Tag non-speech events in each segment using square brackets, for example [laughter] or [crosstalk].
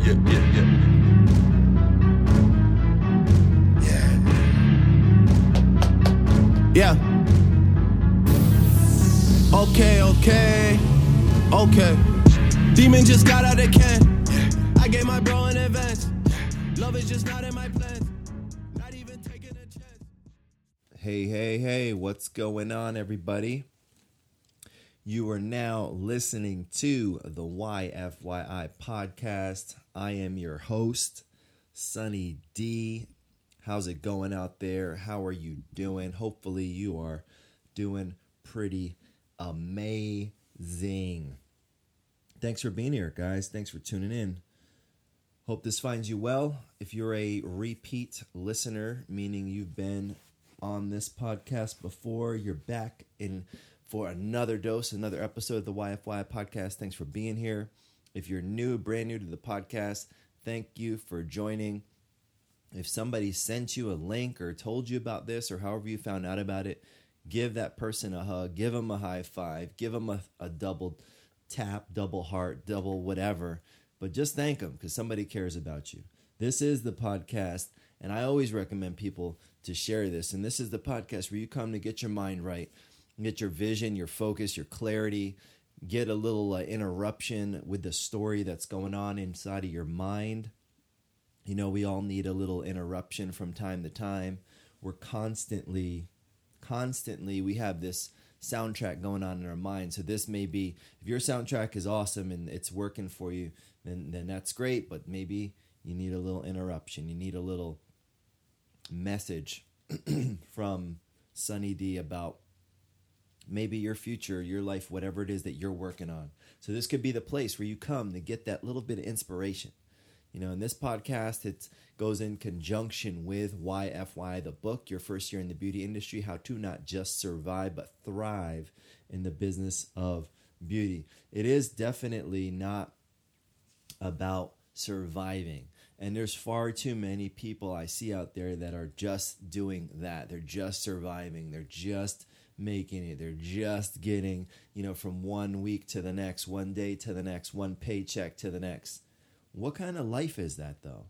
yeah, yeah, yeah. Yeah. Okay, okay, okay. Demon just got out of can. I gave my bro an advance. Love is just not in my plans. Not even taking a chance. Hey, hey, hey, what's going on, everybody? You are now listening to the YFYI podcast. I am your host, Sunny D. How's it going out there? How are you doing? Hopefully, you are doing pretty amazing. Thanks for being here, guys. Thanks for tuning in. Hope this finds you well. If you're a repeat listener, meaning you've been on this podcast before, you're back in for another dose, another episode of the YFY podcast. Thanks for being here. If you're new, brand new to the podcast, thank you for joining. If somebody sent you a link or told you about this or however you found out about it, give that person a hug, give them a high five, give them a, a double tap, double heart, double whatever. But just thank them because somebody cares about you. This is the podcast, and I always recommend people to share this. And this is the podcast where you come to get your mind right, get your vision, your focus, your clarity, get a little uh, interruption with the story that's going on inside of your mind. You know, we all need a little interruption from time to time. We're constantly, constantly, we have this soundtrack going on in our mind. So this may be, if your soundtrack is awesome and it's working for you, then then that's great. But maybe you need a little interruption. You need a little message [clears throat] from Sunny D about maybe your future, your life, whatever it is that you're working on. So this could be the place where you come to get that little bit of inspiration. You know, in this podcast, it goes in conjunction with YFY, the book, Your First Year in the Beauty Industry How to Not Just Survive, but Thrive in the Business of Beauty. It is definitely not about surviving. And there's far too many people I see out there that are just doing that. They're just surviving. They're just making it. They're just getting, you know, from one week to the next, one day to the next, one paycheck to the next. What kind of life is that, though?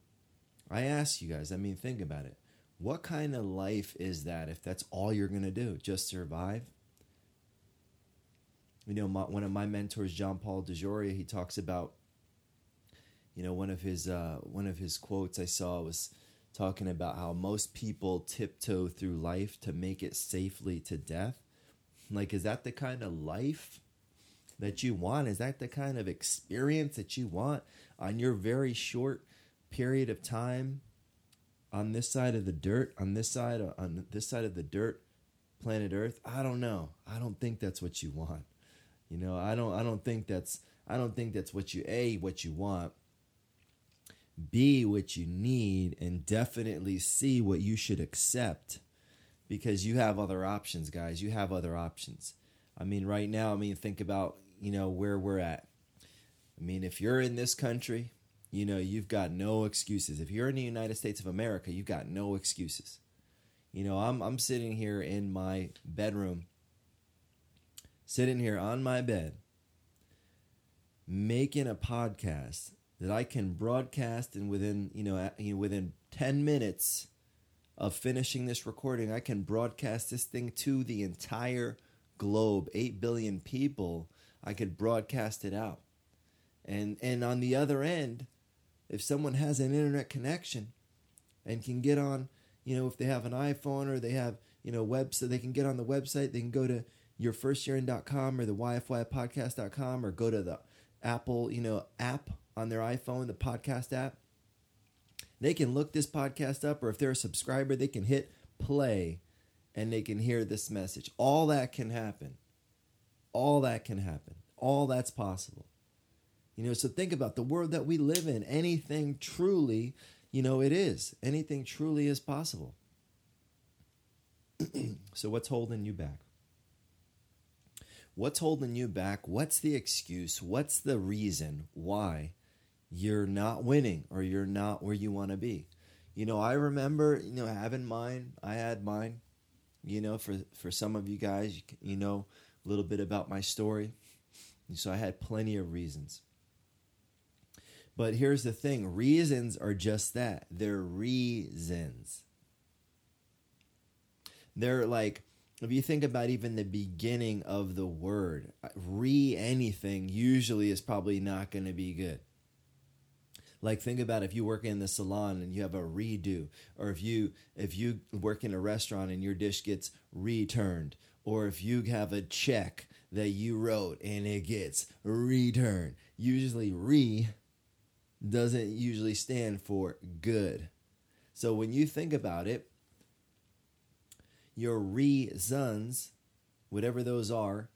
I ask you guys, I mean, think about it. What kind of life is that if that's all you're going to do? Just survive? You know, my, one of my mentors, John Paul DeJoria, he talks about, you know, one of his uh, one of his quotes I saw was talking about how most people tiptoe through life to make it safely to death. Like, is that the kind of life that you want? Is that the kind of experience that you want on your very short period of time on this side of the dirt, on this side on this side of the dirt, planet Earth? I don't know. I don't think that's what you want. You know, I don't I don't think that's I don't think that's what you A what you want. B what you need and definitely C what you should accept because you have other options, guys. You have other options. I mean, right now, I mean, think about, you know, where we're at. I mean, if you're in this country, you know, you've got no excuses. If you're in the United States of America, you've got no excuses. You know, I'm I'm sitting here in my bedroom, sitting here on my bed, making a podcast that I can broadcast and within, you know, within 10 minutes of finishing this recording, I can broadcast this thing to the entire globe, 8 billion people. I could broadcast it out. And and on the other end, if someone has an internet connection and can get on, you know, if they have an iPhone or they have, you know, web so they can get on the website, they can go to yourfirstyearin.com or the yfypodcast.com or go to the Apple, you know, app on their iPhone, the podcast app. They can look this podcast up or if they're a subscriber, they can hit play and they can hear this message. All that can happen. All that can happen. All that's possible. You know, so think about the world that we live in. Anything truly, you know, it is. Anything truly is possible. [clears throat] so what's holding you back? What's holding you back? What's the excuse? What's the reason why you're not winning or you're not where you want to be? You know, I remember, you know, having mine. I had mine. You know, for for some of you guys, you, know a little bit about my story. So I had plenty of reasons. But here's the thing reasons are just that they're reasons. They're like, if you think about even the beginning of the word, re anything usually is probably not going to be good. Like think about if you work in the salon and you have a redo, or if you if you work in a restaurant and your dish gets returned, or if you have a check that you wrote and it gets returned. Usually re doesn't usually stand for good. So when you think about it, your reasons, whatever those are,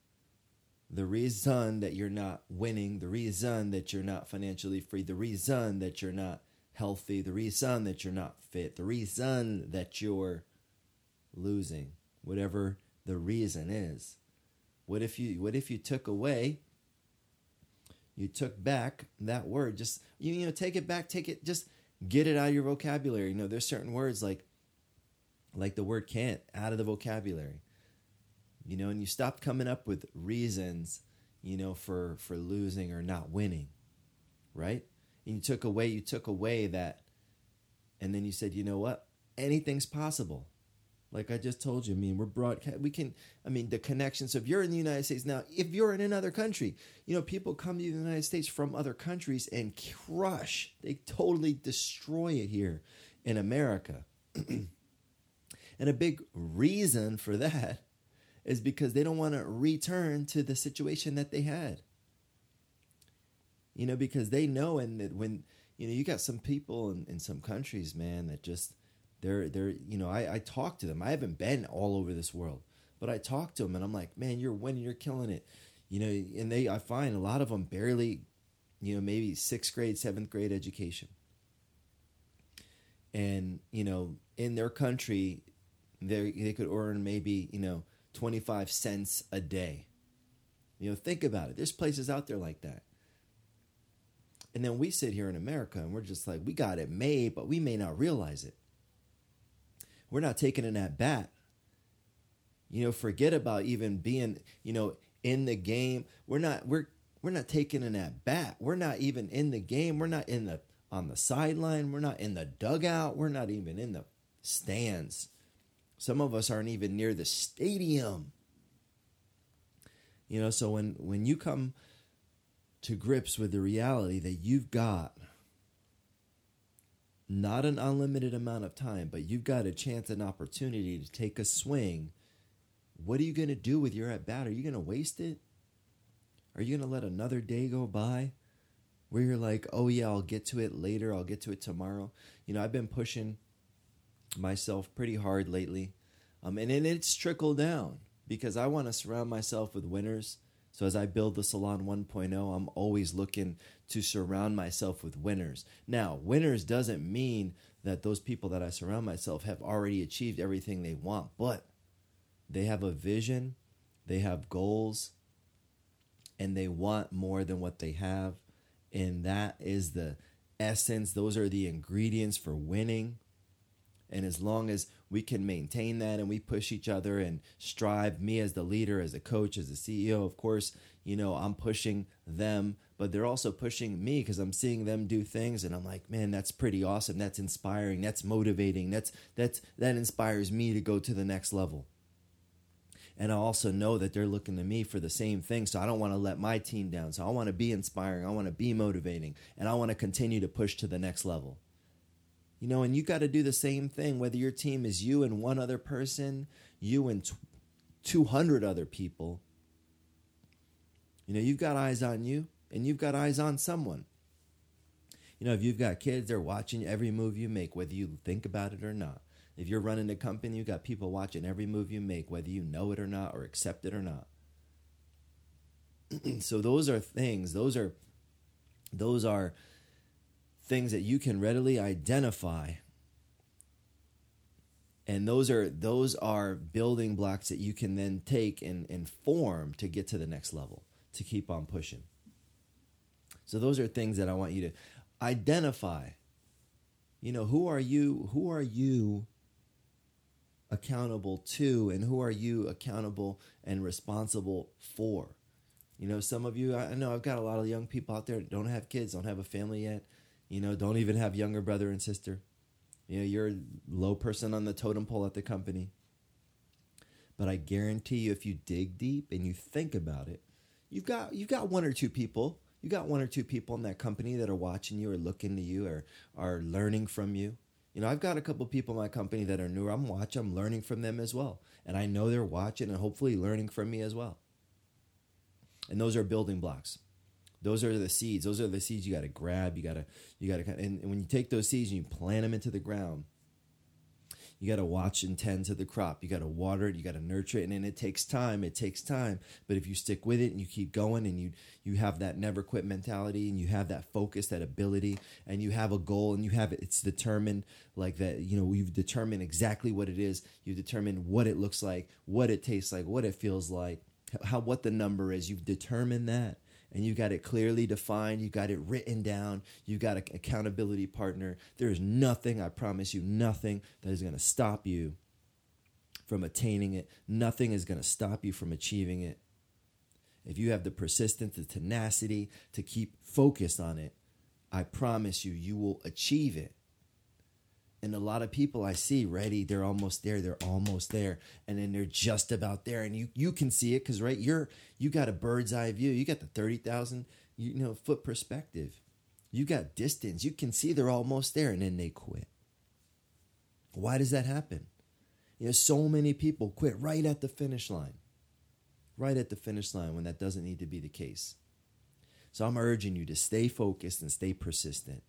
the reason that you're not winning, the reason that you're not financially free, the reason that you're not healthy, the reason that you're not fit, the reason that you're losing, whatever the reason is. What if you what if you took away you took back that word? Just you, you know take it back take it just get it out of your vocabulary. You know there's certain words like like the word can't out of the vocabulary you know and you stopped coming up with reasons you know for for losing or not winning right and you took away you took away that and then you said you know what anything's possible like I just told you, I mean, we're broadcast. We can, I mean, the connection. So if you're in the United States now, if you're in another country, you know, people come to the United States from other countries and crush. They totally destroy it here in America. [clears throat] and a big reason for that is because they don't want to return to the situation that they had. You know, because they know, and that when you know, you got some people in, in some countries, man, that just they're they're you know I, I talk to them. I haven't been all over this world but i talk to them and i'm like man you're winning you're killing it. You know and they i find a lot of them barely you know maybe sixth grade seventh grade education. And you know in their country they they could earn maybe you know 25 cents a day you know think about it there's places out there like that and then we sit here in america and we're just like we got it made but we may not realize it we're not taking an at bat. You know, forget about even being, you know, in the game. We're not we're we're not taking an at bat. We're not even in the game. We're not in the on the sideline. We're not in the dugout. We're not even in the stands. Some of us aren't even near the stadium. You know, so when when you come to grips with the reality that you've got not an unlimited amount of time, but you've got a chance and opportunity to take a swing. What are you going to do with your at bat? Are you going to waste it? Are you going to let another day go by where you're like, oh, yeah, I'll get to it later. I'll get to it tomorrow. You know, I've been pushing myself pretty hard lately. Um, and then it's trickled down because I want to surround myself with winners. So as I build the Salon 1.0, I'm always looking to surround myself with winners. Now, winners doesn't mean that those people that I surround myself have already achieved everything they want, but they have a vision, they have goals, and they want more than what they have. And that is the essence, those are the ingredients for winning. And as long as we can maintain that and we push each other and strive, me as the leader, as a coach, as a CEO, of course, you know, I'm pushing them, but they're also pushing me because I'm seeing them do things and I'm like, man, that's pretty awesome. That's inspiring. That's motivating. That's that's that inspires me to go to the next level. And I also know that they're looking to me for the same thing. So I don't want to let my team down. So I want to be inspiring. I want to be motivating. And I want to continue to push to the next level. You know, and you got to do the same thing, whether your team is you and one other person, you and 200 other people. You know, you've got eyes on you and you've got eyes on someone. You know, if you've got kids, they're watching every move you make, whether you think about it or not. If you're running a company, you've got people watching every move you make, whether you know it or not, or accept it or not. [clears throat] so those are things, those are those are things that you can readily identify. And those are those are building blocks that you can then take and, and form to get to the next level to keep on pushing. So those are things that i want you to identify. You know who are you who are you accountable to and who are you accountable and responsible for? You know some of you i know i've got a lot of young people out there don't have kids don't have a family yet You know, don't even have younger brother and sister. You know, you're a low person on the totem pole at the company. But I guarantee you, if you dig deep and you think about it, you've got you've got one or two people. You got one or two people in that company that are watching you or looking to you or are learning from you. You know, I've got a couple people in my company that are new. I'm watching, I'm learning from them as well. And I know they're watching and hopefully learning from me as well. And those are building blocks. Those are the seeds. Those are the seeds you got to grab. You got to, you got to, and, and when you take those seeds and you plant them into the ground, you got to watch and tend to the crop. You got to water it. You got to nurture it, and, and it takes time. It takes time. But if you stick with it and you keep going, and you you have that never quit mentality, and you have that focus, that ability, and you have a goal, and you have it, it's determined like that. You know, you've determined exactly what it is. You've determined what it looks like, what it tastes like, what it feels like, how what the number is. You've determined that and you got it clearly defined, you got it written down, you got an accountability partner. There is nothing, I promise you, nothing that is going to stop you from attaining it. Nothing is going to stop you from achieving it. If you have the persistence, the tenacity to keep focused on it, I promise you, you will achieve it and a lot of people I see ready, they're almost there, they're almost there, and then they're just about there, and you you can see it because right, you're you got a bird's eye view, you got the thirty thousand you know foot perspective, you got distance, you can see they're almost there, and then they quit. Why does that happen? You know, so many people quit right at the finish line, right at the finish line when that doesn't need to be the case. So I'm urging you to stay focused and stay persistent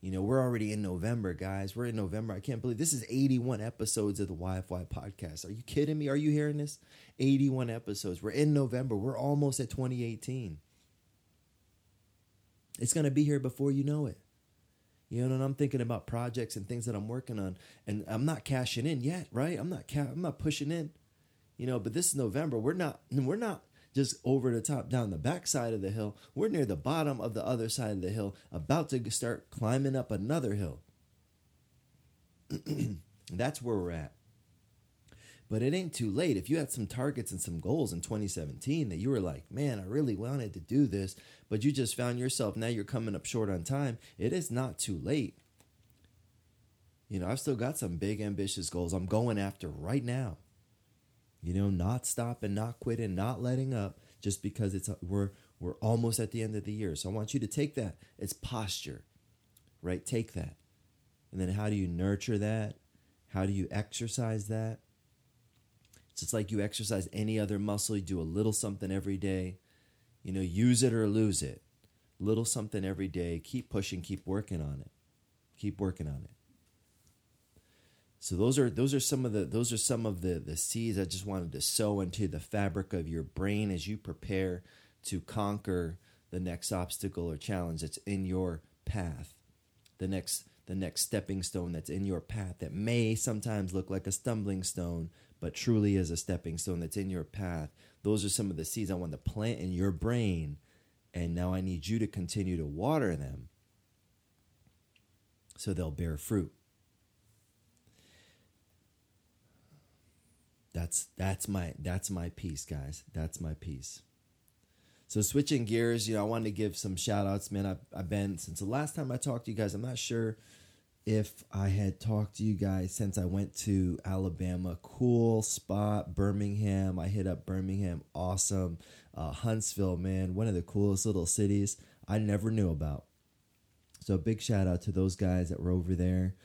you know, we're already in November, guys. We're in November. I can't believe this is 81 episodes of the YFY podcast. Are you kidding me? Are you hearing this? 81 episodes. We're in November. We're almost at 2018. It's going to be here before you know it. You know, and I'm thinking about projects and things that I'm working on, and I'm not cashing in yet, right? I'm not ca- I'm not pushing in, you know. But this is November. We're not we're not just over the top down the back side of the hill. We're near the bottom of the other side of the hill, about to start climbing up another hill. [clears throat] That's where we're at. But it ain't too late. If you had some targets and some goals in 2017 that you were like, man, I really wanted to do this, but you just found yourself, now you're coming up short on time, it is not too late. You know, I've still got some big ambitious goals I'm going after right now. You know, not stopping, not quitting, not letting up just because it's we're we're almost at the end of the year. So I want you to take that. It's posture. Right? Take that. And then how do you nurture that? How do you exercise that? It's just like you exercise any other muscle, you do a little something every day. You know, use it or lose it. Little something every day. Keep pushing, keep working on it. Keep working on it. So those are those are some of the those are some of the the seeds I just wanted to sow into the fabric of your brain as you prepare to conquer the next obstacle or challenge that's in your path. The next the next stepping stone that's in your path that may sometimes look like a stumbling stone, but truly is a stepping stone that's in your path. Those are some of the seeds I want to plant in your brain. And now I need you to continue to water them so they'll bear fruit. That's that's my that's my piece, guys. That's my piece. So switching gears, you know, I wanted to give some shout outs, man. I've, I've been since the last time I talked to you guys. I'm not sure if I had talked to you guys since I went to Alabama. Cool spot, Birmingham. I hit up Birmingham. Awesome. Uh, Huntsville, man, one of the coolest little cities I never knew about. So big shout out to those guys that were over there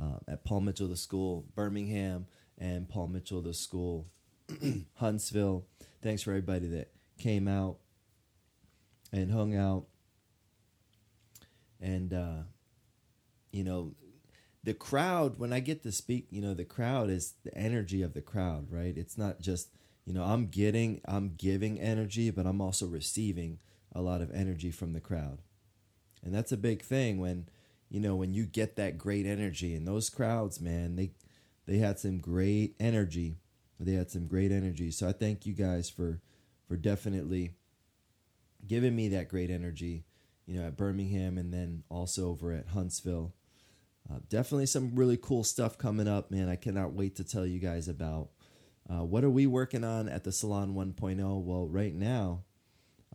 uh, at Paul Mitchell the school, Birmingham and Paul Mitchell, the school, [clears throat] Huntsville. Thanks for everybody that came out and hung out. And, uh, you know, the crowd, when I get to speak, you know, the crowd is the energy of the crowd, right? It's not just, you know, I'm getting, I'm giving energy, but I'm also receiving a lot of energy from the crowd. And that's a big thing when, you know, when you get that great energy and those crowds, man, they, they had some great energy. They had some great energy. So I thank you guys for for definitely giving me that great energy, you know, at Birmingham and then also over at Huntsville. Uh, definitely some really cool stuff coming up, man. I cannot wait to tell you guys about. Uh, what are we working on at the Salon 1.0? Well, right now,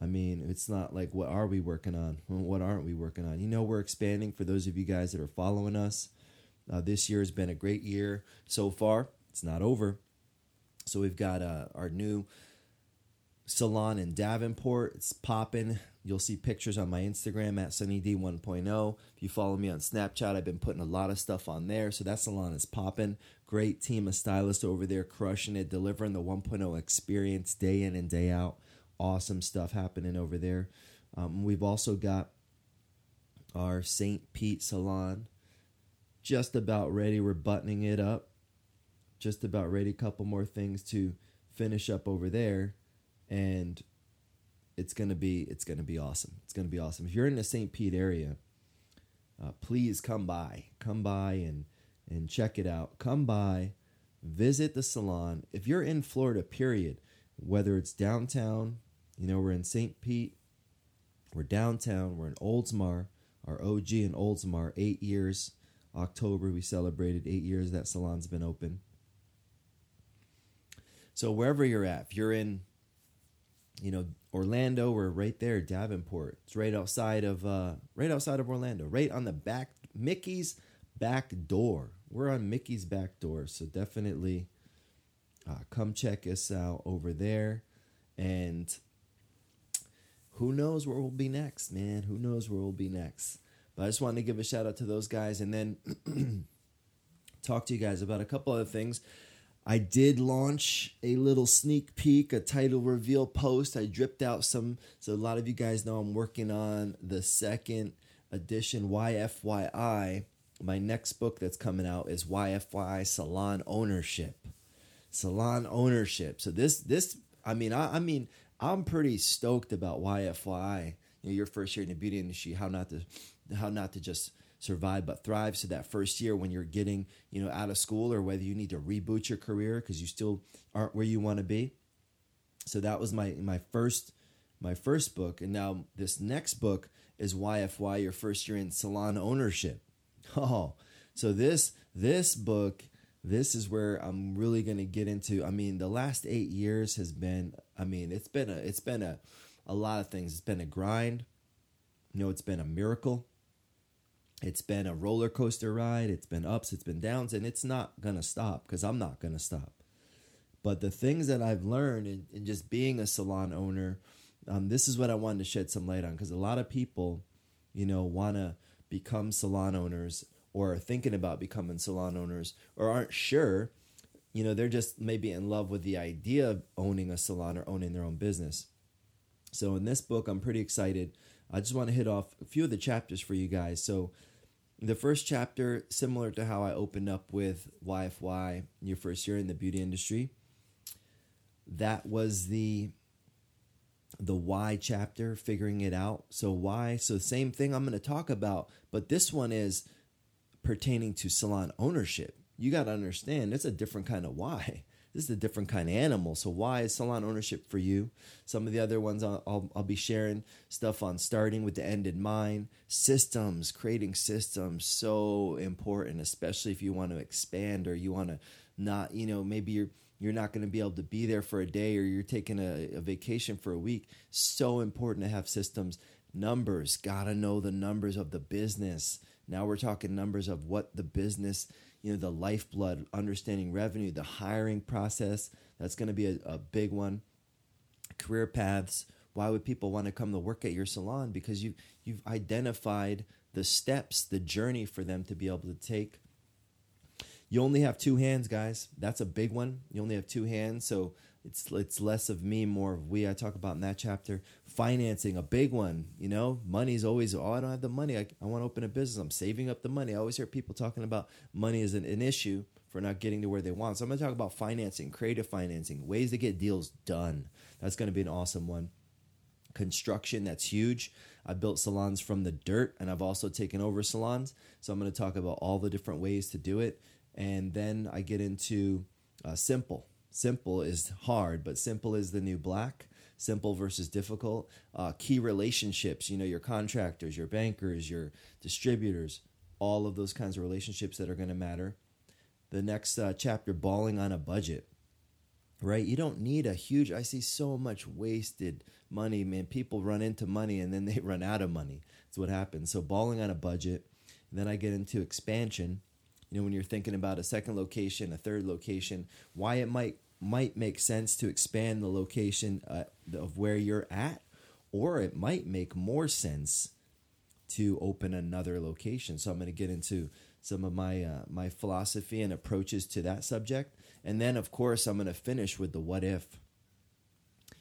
I mean, it's not like what are we working on? What aren't we working on? You know, we're expanding. For those of you guys that are following us, uh, this year has been a great year so far. It's not over. So we've got uh, our new salon in Davenport. It's popping. You'll see pictures on my Instagram at SunnyD1.0. If you follow me on Snapchat, I've been putting a lot of stuff on there. So that salon is popping. Great team of stylists over there crushing it, delivering the 1.0 experience day in and day out. Awesome stuff happening over there. Um, we've also got our St. Pete salon just about ready. We're buttoning it up. Just about ready. A couple more things to finish up over there and it's gonna be it's gonna be awesome. It's gonna be awesome. If you're in the St. Pete area, uh, please come by, come by and and check it out. Come by, visit the salon. If you're in Florida, period, whether it's downtown, you know we're in St. Pete, we're downtown, we're in Oldsmar, our OG in Oldsmar, eight years. October we celebrated eight years that salon's been open. So wherever you're at, if you're in you know, Orlando, we're right there, Davenport. It's right outside of uh, right outside of Orlando, right on the back Mickey's back door. We're on Mickey's back door, so definitely uh, come check us out over there. And who knows where we'll be next, man? Who knows where we'll be next? But I just wanted to give a shout out to those guys and then [clears throat] talk to you guys about a couple other things. I did launch a little sneak peek, a title reveal post. I dripped out some, so a lot of you guys know I'm working on the second edition YFYI. My next book that's coming out is YFYI Salon Ownership. Salon Ownership. So this, this, I mean, I, I mean, I'm pretty stoked about YFYI. You know, your first year in the beauty industry, how not to, how not to just survive but thrive. So that first year when you're getting you know out of school or whether you need to reboot your career because you still aren't where you want to be. So that was my my first my first book. And now this next book is yfy your first year in salon ownership. [laughs] Oh so this this book this is where i'm really going to get into. I mean the last eight years has been i mean it's been a it's been a a lot of things. It's been a grind. You know it's been a miracle it's been a roller coaster ride. It's been ups, it's been downs, and it's not going to stop because I'm not going to stop. But the things that I've learned in, in just being a salon owner, um, this is what I wanted to shed some light on because a lot of people, you know, want to become salon owners or are thinking about becoming salon owners or aren't sure. You know, they're just maybe in love with the idea of owning a salon or owning their own business. So in this book, I'm pretty excited. I just want to hit off a few of the chapters for you guys. So the first chapter, similar to how I opened up with YFY, your first year in the beauty industry, that was the the why chapter, figuring it out. So why? So same thing I'm going to talk about, but this one is pertaining to salon ownership. You got to understand, it's a different kind of why this is a different kind of animal. So why is salon ownership for you? Some of the other ones I'll, I'll, I'll be sharing stuff on starting with the end in mind. Systems, creating systems, so important, especially if you want to expand or you want to not, you know, maybe you're you're not going to be able to be there for a day or you're taking a, a vacation for a week. So important to have systems. Numbers, gotta know the numbers of the business. Now we're talking numbers of what the business you know the lifeblood understanding revenue the hiring process that's going to be a, a big one. Career paths why would people want to come to work at your salon? Because you you've identified the steps the journey for them to be able to take. You only have two hands guys. That's a big one. You only have two hands so it's it's less of me, more of we. I talk about in that chapter. Financing, a big one. You know, money's always. Oh, I don't have the money. I, I want to open a business. I'm saving up the money. I always hear people talking about money as an, an issue for not getting to where they want. So I'm going to talk about financing, creative financing, ways to get deals done. That's going to be an awesome one. Construction, that's huge. I built salons from the dirt, and I've also taken over salons. So I'm going to talk about all the different ways to do it, and then I get into uh, simple Simple is hard, but simple is the new black. Simple versus difficult. Uh, key relationships, you know, your contractors, your bankers, your distributors, all of those kinds of relationships that are going to matter. The next uh, chapter, balling on a budget. right? You don't need a huge, I see so much wasted money, man. People run into money and then they run out of money. That's what happens. So, balling on a budget. And then I get into expansion. You know, when you're thinking about a second location, a third location, why it might might make sense to expand the location uh, of where you're at, or it might make more sense to open another location. So I'm going to get into some of my uh, my philosophy and approaches to that subject, and then of course I'm going to finish with the what if.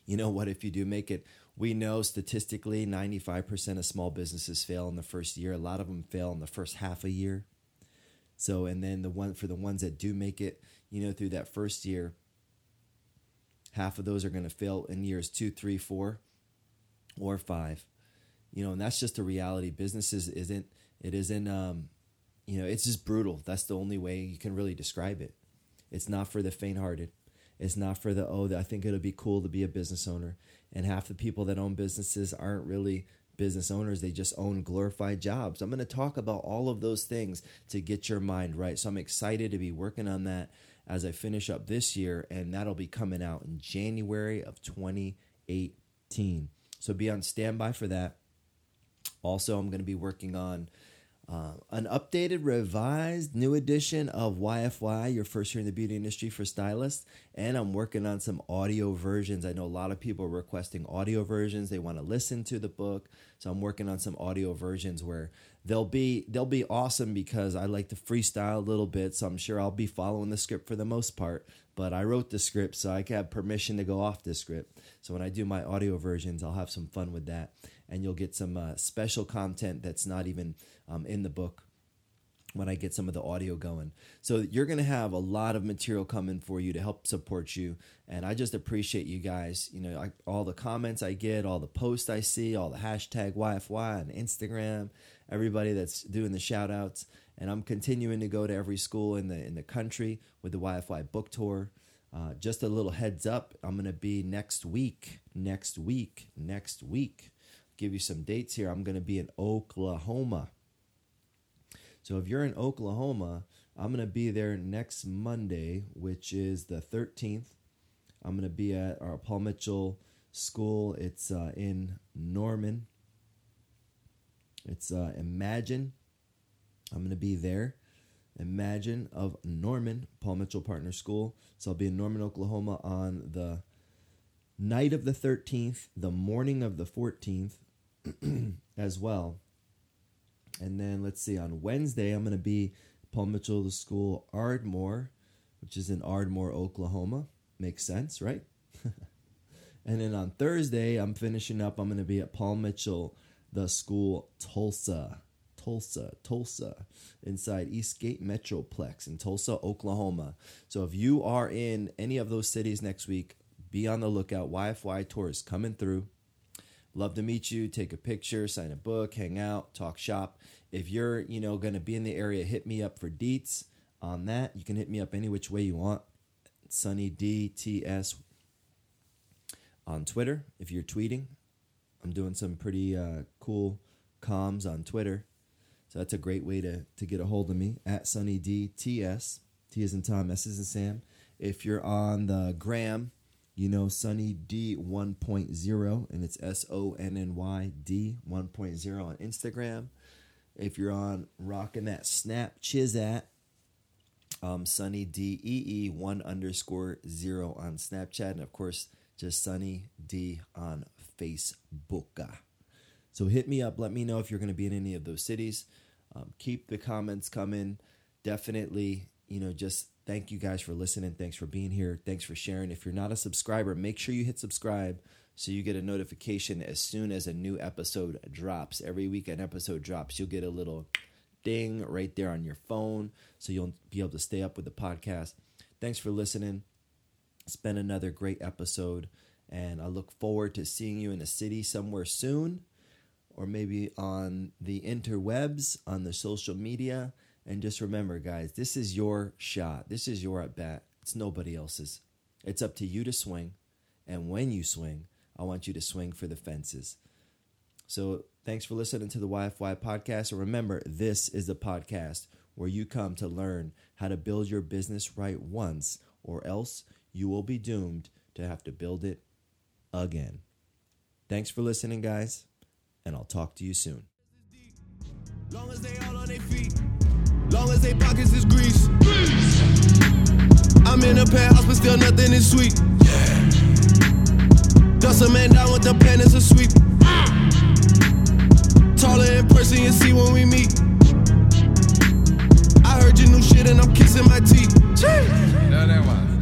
You know, what if you do make it? We know statistically 95% of small businesses fail in the first year. A lot of them fail in the first half a year. So, and then the one for the ones that do make it, you know, through that first year, half of those are going to fail in years two, three, four, or five. You know, and that's just the reality. Businesses isn't it isn't um, you know, it's just brutal. That's the only way you can really describe it. It's not for the faint-hearted. It's not for the oh, I think it'll be cool to be a business owner. And half the people that own businesses aren't really business owners. They just own glorified jobs. I'm going to talk about all of those things to get your mind right. So I'm excited to be working on that as I finish up this year, and that'll be coming out in January of 2018. So be on standby for that. Also, I'm going to be working on uh, an updated, revised, new edition of YFY, your first year in the beauty industry for stylists. And I'm working on some audio versions. I know a lot of people are requesting audio versions. They want to listen to the book. So I'm working on some audio versions where they'll be they'll be awesome because I like to freestyle a little bit. So I'm sure I'll be following the script for the most part. But I wrote the script, so I have permission to go off the script. So when I do my audio versions, I'll have some fun with that, and you'll get some uh, special content that's not even um, in the book when I get some of the audio going. So you're going to have a lot of material coming for you to help support you. And I just appreciate you guys. You know, I, all the comments I get, all the posts I see, all the hashtag YFY on Instagram, everybody that's doing the shout outs. And I'm continuing to go to every school in the in the country with the YFY book tour. Uh, just a little heads up, I'm going to be next week, next week, next week. Give you some dates here. I'm going to be in Oklahoma so if you're in Oklahoma, I'm going to be there next Monday, which is the 13th. I'm going to be at our Paul Mitchell School. It's uh, in Norman. It's uh, Imagine. I'm going to be there. Imagine of Norman, Paul Mitchell Partner School. So I'll be in Norman, Oklahoma on the night of the 13th, the morning of the 14th [clears throat] as well. And then let's see, on Wednesday, I'm going to be Paul Mitchell the School Ardmore, which is in Ardmore, Oklahoma. Makes sense, right? [laughs] and then on Thursday, I'm finishing up. I'm going to be at Paul Mitchell the School Tulsa. Tulsa, Tulsa, inside Eastgate Metroplex in Tulsa, Oklahoma. So if you are in any of those cities next week, be on the lookout. YFY tours coming through. Love to meet you, take a picture, sign a book, hang out, talk shop. If you're, you know, going to be in the area, hit me up for deets on that. You can hit me up any which way you want. Sunny DTS on Twitter if you're tweeting. I'm doing some pretty uh, cool comms on Twitter. So that's a great way to, to get a hold of me at Sunny DTS. T is in Tom, S is in Sam. If you're on the gram, you know Sunny D 1.0, and it's S O N N Y D 1.0 on Instagram. If you're on rocking that Snap Chizat, um, Sunny D E E 1 underscore 0 on Snapchat, and of course, just Sunny D on Facebook. So hit me up. Let me know if you're going to be in any of those cities. Um, keep the comments coming. Definitely, you know, just Thank you guys for listening. Thanks for being here. Thanks for sharing. If you're not a subscriber, make sure you hit subscribe so you get a notification as soon as a new episode drops. Every week an episode drops, you'll get a little ding right there on your phone so you'll be able to stay up with the podcast. Thanks for listening. It's been another great episode, and I look forward to seeing you in the city somewhere soon or maybe on the interwebs, on the social media. And just remember, guys, this is your shot. This is your at bat. It's nobody else's. It's up to you to swing. And when you swing, I want you to swing for the fences. So thanks for listening to the YFY podcast. And remember, this is the podcast where you come to learn how to build your business right once, or else you will be doomed to have to build it again. Thanks for listening, guys, and I'll talk to you soon. Long as they all on their feet. Long as they pockets is grease. I'm in a penthouse, but still nothing is sweet. Dust a man down with the pen is a sweep. Taller in person, you see when we meet. I heard your new shit and I'm kissing my teeth. Jeez. No, that one.